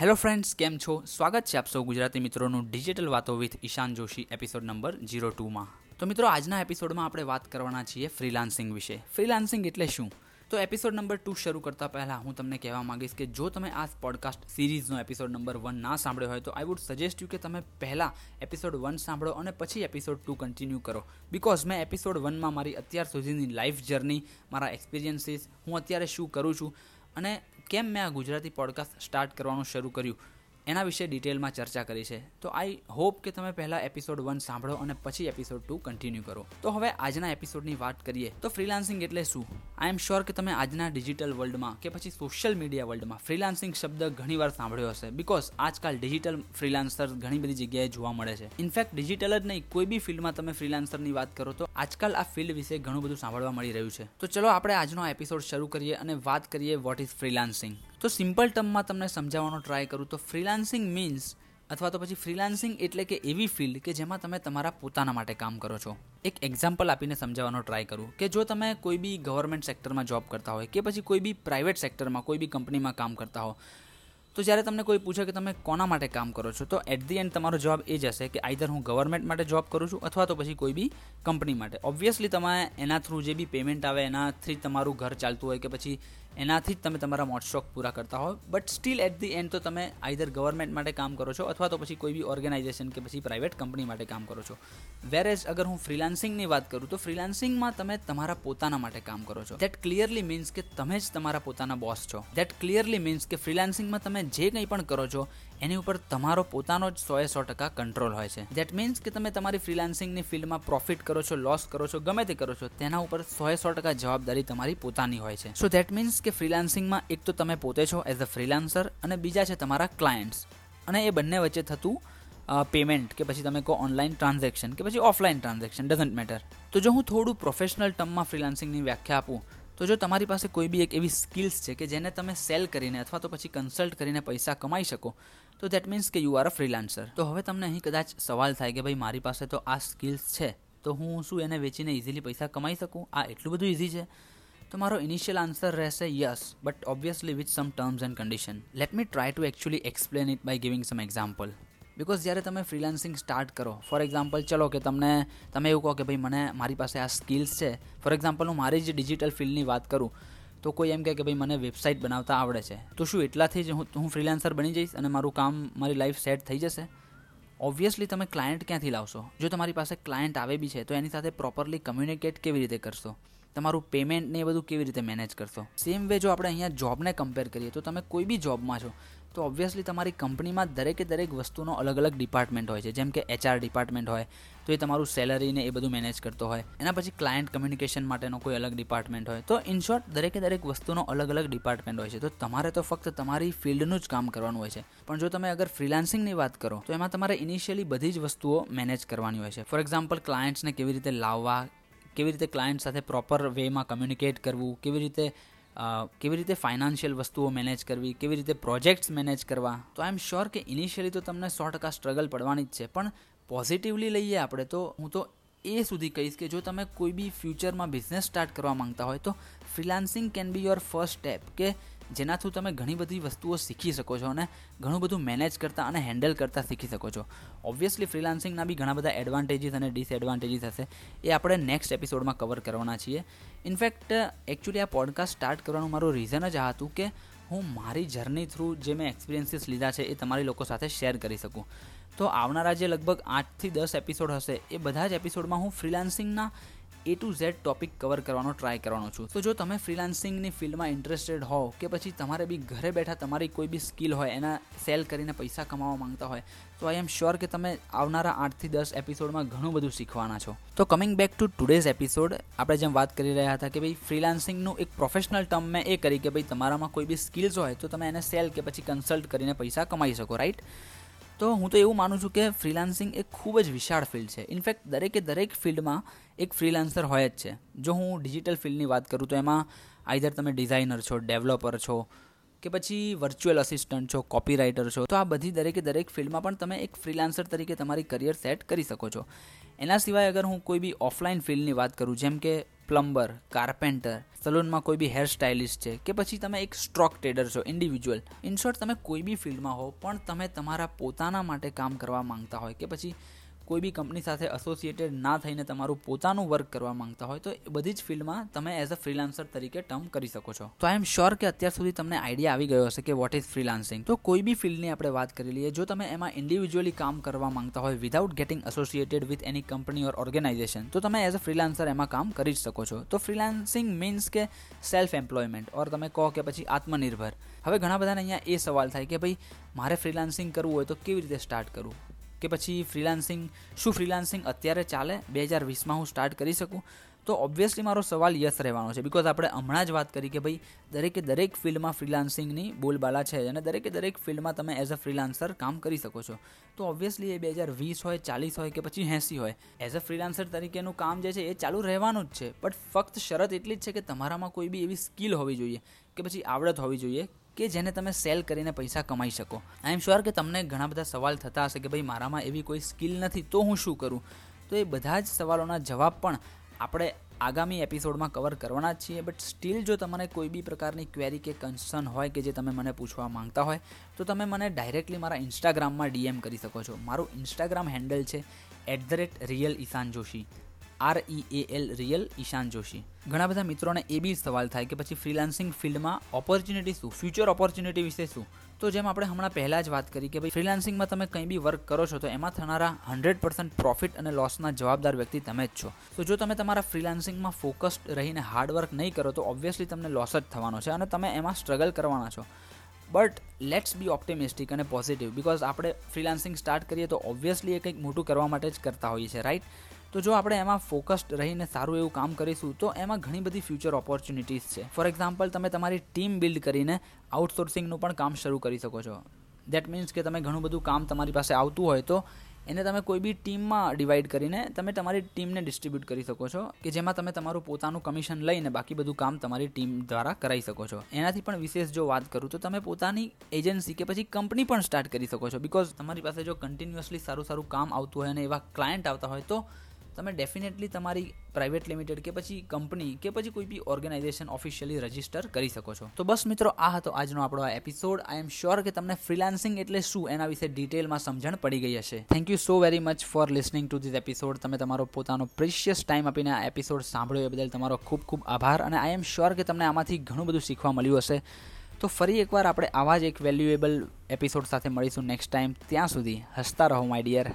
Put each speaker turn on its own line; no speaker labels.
Hello friends, કેમ છો? સ્વાગત છે આપ સૌ ગુજરાતી મિત્રોનું ડિજિટલ વાતો with Ishan Joshi episode number zero ટુમાં તો મિત્રો, આજના એપિસોડમાં આપણે વાત કરવાના છીએ ફ્રીલાન્સિંગ વિશે. ફ્રીલાન્સિંગ એટલે શું? તો એપિસોડ નંબર ટુ શરૂ કરતાં પહેલાં હું તમને કહેવા માંગીશ કે જો તમે આ પોડકાસ્ટ સિરીઝનો એપિસોડ નંબર વન ના સાંભળ્યો હોય, તો આઈ વુડ સજેસ્ટ યુ કે તમે પહેલાં એપિસોડ વન સાંભળો અને પછી એપિસોડ ટુ કન્ટિન્યુ કરો. બિકોઝ મેં એપિસોડ વનમાં મારી અત્યાર સુધીની લાઈફ જર્ની મારા એક્સપિરિયન્સીસ હું અત્યારે શું કરું છું અને કેમ મેં આ ગુજરાતી પોડકાસ્ટ સ્ટાર્ટ કરવાનું શરૂ કર્યું? એના વિશે ડિટેલમાં ચર્ચા કરી છે. તો આઈ હોપ કે તમે પહેલાં એપિસોડ વન સાંભળો અને પછી એપિસોડ ટુ કન્ટિન્યુ કરો. તો હવે આજના એપિસોડની વાત કરીએ. તો ફ્રીલાન્સિંગ એટલે શું? આઈ એમ શ્યોર કે તમે આજના ડિજિટલ વર્લ્ડમાં કે પછી સોશિયલ મીડિયા વર્લ્ડમાં ફ્રીલાન્સિંગ શબ્દ ઘણીવાર સાંભળ્યો હશે. બિકોઝ આજકાલ ડિજિટલ ફ્રીલાન્સર ઘણી બધી જગ્યાએ જોવા મળે છે. ઇનફેક્ટ ડિજિટલ જ નહીં, કોઈ બી ફિલ્ડમાં તમે ફ્રીલાન્સરની વાત કરો તો આજકાલ આ ફિલ્ડ વિશે ઘણું બધું સાંભળવા મળી રહ્યું છે. તો ચલો આપણે આજનો એપિસોડ શરૂ કરીએ અને વાત કરીએ વોટ ઇઝ ફ્રીલાન્સિંગ તો સિમ્પલ ટર્મમાં તમને સમજાવવાનો ટ્રાય કરું તો ફ્રીલાન્સિંગ મીન્સ અથવા તો પછી ફ્રીલાન્સિંગ એટલે કે એવી ફિલ્ડ કે જેમાં તમે તમારા પોતાના માટે કામ કરો છો. એક એક્ઝામ્પલ આપીને સમજાવવાનો ટ્રાય કરું કે જો તમે કોઈ બી ગવર્મેન્ટ સેક્ટરમાં જોબ કરતા હોય કે પછી કોઈ બી પ્રાઇવેટ સેક્ટરમાં કોઈ બી કંપનીમાં કામ કરતા હો, તો જ્યારે તમને કોઈ પૂછે કે તમે કોના માટે કામ કરો છો, તો એટ ધી એન્ડ તમારો જવાબ એ જ હશે કે આઈધર હું ગવર્મેન્ટ માટે જોબ કરું છું અથવા તો પછી કોઈ બી કંપની માટે. ઓબ્વિયસલી તમે એના થ્રુ જે બી પેમેન્ટ આવે એના થ્રી તમારું ઘર ચાલતું હોય કે પછી એનાથી જ તમે તમારા મોટશોક પૂરા કરતા હો but still at the end તો તમે આઈધર ગવર્મેન્ટ માટે કામ કરો છો અથવા તો પછી કોઈ બી ઓર્ગેનાઇઝેશન કે પછી પ્રાઇવેટ કંપની માટે કામ કરો છો. વેર એઝ અગર હું ફ્રીલાન્સિંગની વાત કરું તો ફ્રીલાન્સિંગમાં તમે તમારા પોતાના માટે કામ કરો છો. દેટ ક્લિયરલી મીન્સ કે તમે જ તમારા પોતાના બોસ છો. દેટ ક્લિયરલી મીન્સ કે ફ્રીલાન્સિંગમાં તમે જે કંઈ પણ કરો છો, એની ઉપર તમારો પોતાનો જ સો એ સો ટકા કંટ્રોલ હોય છે. દેટ મીન્સ કે તમે તમારી ફ્રીલાન્સિંગની ફિલ્ડમાં પ્રોફિટ કરો છો લોસ કરો છો, ગમે તે કરો છો, તેના ઉપર સો એ સો ટકા જવાબદારી તમારી પોતાની હોય છે. સો દેટ મીન્સ કે ફ્રીલાન્સિંગમાં એક તો તમે પોતે છો એઝ અ ફ્રીલાન્સર અને બીજા છે તમારા ક્લાયન્ટ્સ અને એ બંને વચ્ચે થતું પેમેન્ટ કે પછી તમે કહો ઓનલાઈન ટ્રાન્ઝેક્શન કે પછી ઓફલાઈન ટ્રાન્ઝેક્શન ડઝન્ટ મેટર તો જો હું થોડું પ્રોફેશનલ ટર્મમાં ફ્રીલાન્સિંગની વ્યાખ્યા આપું, તો જો તમારી પાસે કોઈ બી એક એવી સ્કિલ્સ છે કે જેને તમે સેલ કરીને અથવા તો પછી કન્સલ્ટ કરીને પૈસા કમાઈ શકો, તો દેટ મીન્સ કે યુ આર અ ફ્રીલાન્સર તો હવે તમને અહીં કદાચ સવાલ થાય કે ભાઈ મારી પાસે તો આ સ્કિલ્સ છે, તો હું શું એને વેચીને ઇઝીલી પૈસા કમાઈ શકું? આ એટલું બધું ઇઝી છે. તો મારો ઇનિશિયલ આન્સર રહેશે yes but obviously with some terms and condition let me try to actually explain it by giving some example because જ્યારે તમે ફ્રીલાન્સિંગ સ્ટાર્ટ કરો ફોર એક્ઝામ્પલ ચલો કે તમને, તમે એવું કહો કે ભાઈ, મને મારી પાસે આ સ્કિલ્સ છે. ફોર એક્ઝામ્પલ હું મારી જ ડિજિટલ ફિલ્ડની વાત કરું, તો કોઈ એમ કહે કે ભાઈ, મને વેબસાઇટ બનાવતા આવડે છે. તો શું એટલાથી જ હું હું ફ્રીલાન્સર બની જઈશ અને મારું કામ, મારી લાઈફ સેટ થઈ જશે? ઓબ્વિયસલી તમે ક્લાયન્ટ ક્યાંથી લાવશો? જો તમારી પાસે ક્લાયન્ટ આવે બી છે, તો એની સાથે પ્રોપરલી કમ્યુનિકેટ કેવી રીતે કરશો? તમારું પેમેન્ટ ને એ બધું કેવી રીતે મેનેજ કરશો? સેમ વે જો આપણે અહીંયા જોબને કમ્પેર કરીએ, તો તમે કોઈ બી જોબમાં છો, તો ઓબ્વિયસલી તમારી કંપનીમાં દરેકે દરેક વસ્તુનો અલગ અલગ ડિપાર્ટમેન્ટ હોય છે. જેમ કે એચઆર ડિપાર્ટમેન્ટ હોય, તો એ તમારું સેલરીને એ બધું મેનેજ કરતો હોય. એના પછી ક્લાયન્ટ કમ્યુનિકેશન માટેનો કોઈ અલગ ડિપાર્ટમેન્ટ હોય. તો ઇન શોર્ટ દરેકે દરેક વસ્તુનો અલગ અલગ ડિપાર્ટમેન્ટ હોય છે. તો તમારે તો ફક્ત તમારી ફિલ્ડનું જ કામ કરવાનું હોય છે. પણ જો તમે અગર ફ્રીલાન્સિંગની વાત કરો, તો એમાં તમારે ઇનિશિયલી બધી જ વસ્તુઓ મેનેજ કરવાની હોય છે. ફોર એક્ઝામ્પલ ક્લાયન્ટ્સને કેવી રીતે લાવવા કેવી રીતે ક્લાયન્ટ સાથે પ્રોપર વેમાં કમ્યુનિકેટ કરવું, કેવી રીતે કેવી રીતે ફાઇનાન્શિયલ વસ્તુઓ મેનેજ કરવી, કેવી રીતે પ્રોજેક્ટ્સ મેનેજ કરવા. તો આઈ એમ શ્યોર કે ઇનિશિયલી તો તમને સો ટકા સ્ટ્રગલ પડવાની જ છે, પણ પોઝિટિવલી લઈએ આપણે તો, હું તો એ સુધી કહીશ કે જો તમે કોઈ બી ફ્યુચરમાં બિઝનેસ સ્ટાર્ટ કરવા માંગતા હોય તો freelancing can be your first step કે જેના થ્રુ તમે ઘણી બધી વસ્તુઓ શીખી શકો છો અને ઘણું બધું મેનેજ કરતા અને હેન્ડલ કરતા શીખી શકો છો. ઓબ્વિયસલી ફ્રીલાન્સિંગના બી ઘણા બધા એડવાન્ટેજીસ અને ડિસએડવાન્ટેજીસ હશે. એ આપણે નેક્સ્ટ એપિસોડમાં કવર કરવાના છીએ. ઇનફેક્ટ એકચ્યુઅલી આ પોડકાસ્ટ સ્ટાર્ટ કરવાનું મારું રીઝન જ આ હતું કે હું મારી જર્ની થ્રુ જે મેં એક્સપિરિયન્સીસ લીધા છે એ તમારી લોકો સાથે શેર કરી શકું. તો આવનારા જે લગભગ આઠથી દસ એપિસોડ હશે, એ બધા જ એપિસોડમાં હું ફ્રીલાન્સિંગના A to Z topic cover કરવાનો ટ્રાય કરવાનો છું. તો જો તમે ફ્રીલાન્સિંગની ફિલ્ડમાં ઇન્ટરેસ્ટેડ હોવ કે પછી તમારે બી ઘરે બેઠા તમારી કોઈ બી સ્કિલ હોય, એના સેલ કરીને પૈસા કમાવા માંગતા હોય, તો આઈ એમ શ્યોર કે તમે આવનારા આઠથી દસ એપિસોડમાં ઘણું બધું શીખવાના છો. તો coming back to today's episode આપણે જેમ વાત કરી રહ્યા હતા કે ભાઈ ફ્રીલાન્સિંગનું એક પ્રોફેશનલ ટર્મ મેં એ કરી કે ભાઈ તમારામાં કોઈ બી સ્કિલ્સ હોય, તો તમે એને સેલ કે પછી કન્સલ્ટ કરીને પૈસા કમાઈ શકો રાઈટ તો હું તો એવું માનું છું કે ફ્રીલાન્સિંગ એક ખૂબ જ વિશાળ ફિલ્ડ છે. ઇનફેક્ટ દરેકે દરેક ફિલ્ડમાં એક ફ્રીલાન્સર હોય જ છે. જો હું ડિજિટલ ફિલ્ડની વાત કરું તો એમાં આઈધર તમે ડિઝાઇનર છો ડેવલપર છો કે પછી વર્ચ્યુઅલ અસિસ્ટન્ટ છો કોપીરાઇટર છો, તો આ બધી દરેકે દરેક ફિલ્ડમાં પણ તમે એક ફ્રીલાન્સર તરીકે તમારી કરિયર સેટ કરી શકો છો. એના સિવાય અગર હું કોઈ બી ઓફલાઈન ફિલ્ડની વાત કરું, જેમ કે પ્લમ્બર, કાર્પેન્ટર, સલૂનમાં કોઈ બી હેર સ્ટાઇલિસ્ટ છે કે પછી તમે એક સ્ટ્રોક ટ્રેડર છો, ઇન્ડિવિજ્યુઅલ. ઇન શોર્ટ, તમે કોઈ બી ફિલ્ડમાં હો, પણ તમે તમારા પોતાના માટે કામ કરવા માંગતા હોય કે પછી કોઈ બી કંપની સાથે એસોસિએટેડ ના થઈને તમારું પોતાનું વર્ક કરવા માંગતા હોય, તો એ બધી જ ફિલ્ડમાં તમે એઝ અ ફ્રીલાન્સર તરીકે ટર્મ કરી શકો છો. તો આઈ એમ શ્યોર કે અત્યાર સુધી તમને આઈડિયા આવી ગયો હશે કે વોટ ઇઝ ફ્રીલાન્સિંગ તો કોઈ બી ફિલ્ડની આપણે વાત કરી લઈએ, જો તમે એમાં ઇન્ડિવિજ્યુઅલી કામ કરવા માંગતા હોય without getting associated with any company or organisation તો તમે એઝ અ ફ્રીલાન્સર એમાં કામ કરી જ શકો છો. તો ફ્રીલાન્સિંગ મીન્સ કે સેલ્ફ એમ્પ્લોયમેન્ટ ઓર તમે કહો કે પછી આત્મનિર્ભર. હવે ઘણા બધાને અહીંયા એ સવાલ થાય કે ભાઈ, મારે ફ્રીલાન્સિંગ કરવું હોય તો કેવી રીતે સ્ટાર્ટ કરવું કે પછી ફ્રીલાન્સિંગ શું ફ્રીલાન્સિંગ અત્યારે ચાલે? બે હજાર વીસમાં હું સ્ટાર્ટ કરી શકું? તો ઓબ્વિયસલી મારો સવાલ યસ રહેવાનો છે. બિકોઝ આપણે હમણાં જ વાત કરી કે ભાઈ, દરેકે દરેક ફિલ્ડમાં ફ્રીલાન્સિંગની બોલબાલા છે અને દરેકે દરેક ફિલ્ડમાં તમે એઝ અ ફ્રીલાન્સર કામ કરી શકો છો. તો ઓબ્વિયસલી એ બે હજાર વીસ હોય, ચાલીસ હોય કે પછી એંસી હોય એઝ અ ફ્રીલાન્સર તરીકેનું કામ જે છે એ ચાલુ રહેવાનું જ છે. બટ ફક્ત શરત એટલી જ છે કે તમારામાં કોઈ બી એવી સ્કિલ હોવી જોઈએ, કે પછી આવડત હોવી જોઈએ કે જેને તમે સેલ કરીને પૈસા કમાઈ શકો. આઈ એમ શ્યોર કે તમને ઘણા બધા સવાલ થતા હશે કે ભાઈ મારામાં એવી કોઈ સ્કિલ નથી, તો હું શું કરું? તો એ બધા જ સવાલોના જવાબ પણ આપણે આગામી એપિસોડમાં કવર કરવાના જ છીએ. બટ સ્ટીલ જો તમને કોઈ બી પ્રકારની ક્વેરી કે કન્સર્ન હોય કે જે તમે મને પૂછવા માંગતા હોય, તો તમે મને ડાયરેક્ટલી મારા ઇન્સ્ટાગ્રામમાં ડીએમ કરી શકો છો. મારું ઇન્સ્ટાગ્રામ હેન્ડલ છે at the rate real Ishan Joshi R E A L real Ishan Joshi. ઘણા બધા મિત્રોને એ બી સવાલ થાય કે પછી ફ્રીલાન્સિંગ ફિલ્ડમાં ઓપોર્ચ્યુનિટી શું? ફ્યુચર ઓપોર્ચ્યુનિટી વિશે શું? તો જેમ આપણે હમણાં પહેલાં જ વાત કરી કે ભાઈ ફ્રીલાન્સિંગમાં તમે કંઈ બી વર્ક કરો છો તો એમાં થનારા હંડ્રેડ પર્સન્ટ પ્રોફિટ અને લોસના જવાબદાર વ્યક્તિ તમે જ છો. તો જો તમે તમારા ફ્રીલાન્સિંગમાં ફોકસ્ડ રહીને હાર્ડવર્ક નહીં કરો તો ઓબ્વિયસલી તમને લોસ જ થવાનો છે અને તમે એમાં સ્ટ્રગલ કરવાના છો. બટ લેટ્સ બી ઓપ્ટિમિસ્ટિક અને પોઝિટિવ બિકોઝ આપણે ફ્રીલાન્સિંગ સ્ટાર્ટ કરીએ તો ઓબ્વિયસલી એ કંઈક મોટું કરવા માટે જ કરતા હોઈએ છીએ રાઈટ તો જો આપણે એમાં ફોકસ્ડ રહીને સારું એવું કામ કરીશું, તો એમાં ઘણી બધી ફ્યુચર ઓપોર્ચ્યુનિટીઝ છે. ફોર એક્ઝામ્પલ તમે તમારી ટીમ બિલ્ડ કરીને આઉટસોર્સિંગનું પણ કામ શરૂ કરી શકો છો. દેટ મીન્સ કે તમે ઘણું બધું કામ તમારી પાસે આવતું હોય તો એને તમે કોઈ બી ટીમમાં ડિવાઈડ કરીને તમે તમારી ટીમને ડિસ્ટ્રીબ્યુટ કરી શકો છો, કે જેમાં તમે તમારું પોતાનું કમિશન લઈને બાકી બધું કામ તમારી ટીમ દ્વારા કરાવી શકો છો. એનાથી પણ વિશેષ જો વાત કરું, તો તમે પોતાની એજન્સી કે પછી કંપની પણ સ્ટાર્ટ કરી શકો છો. બિકોઝ તમારી પાસે જો કન્ટિન્યુઅસલી સારું સારું કામ આવતું હોય અને એવા ક્લાયન્ટ આવતા હોય તો તમે ડેફિનેટલી તમારી પ્રાઇવેટ લિમિટેડ કે પછી કંપની કે પછી કોઈ બી ઓર્ગેનાઇઝેશન ઓફિશિયલી રજિસ્ટર કરી શકો છો. તો બસ મિત્રો, આ હતો આજનો આપણો આ એપિસોડ આઈ એમ શ્યોર કે તમને ફ્રીલાન્સિંગ એટલે શું? એના વિશે ડિટેલમાં સમજણ પડી ગઈ હશે. Thank you so very much for listening to this episode તમે તમારો પોતાનો પ્રિશિયસ ટાઈમ આપીને આ એપિસોડ સાંભળ્યો એ બદલ તમારો ખૂબ ખૂબ આભાર અને આઈ એમ શ્યોર કે તમને આમાંથી ઘણું બધું શીખવા મળ્યું હશે. તો ફરી એકવાર આપણે આવા જ એક વેલ્યુએબલ એપિસોડ સાથે મળીશું નેક્સ્ટ ટાઈમ ત્યાં સુધી હસતા રહો માય ડિયર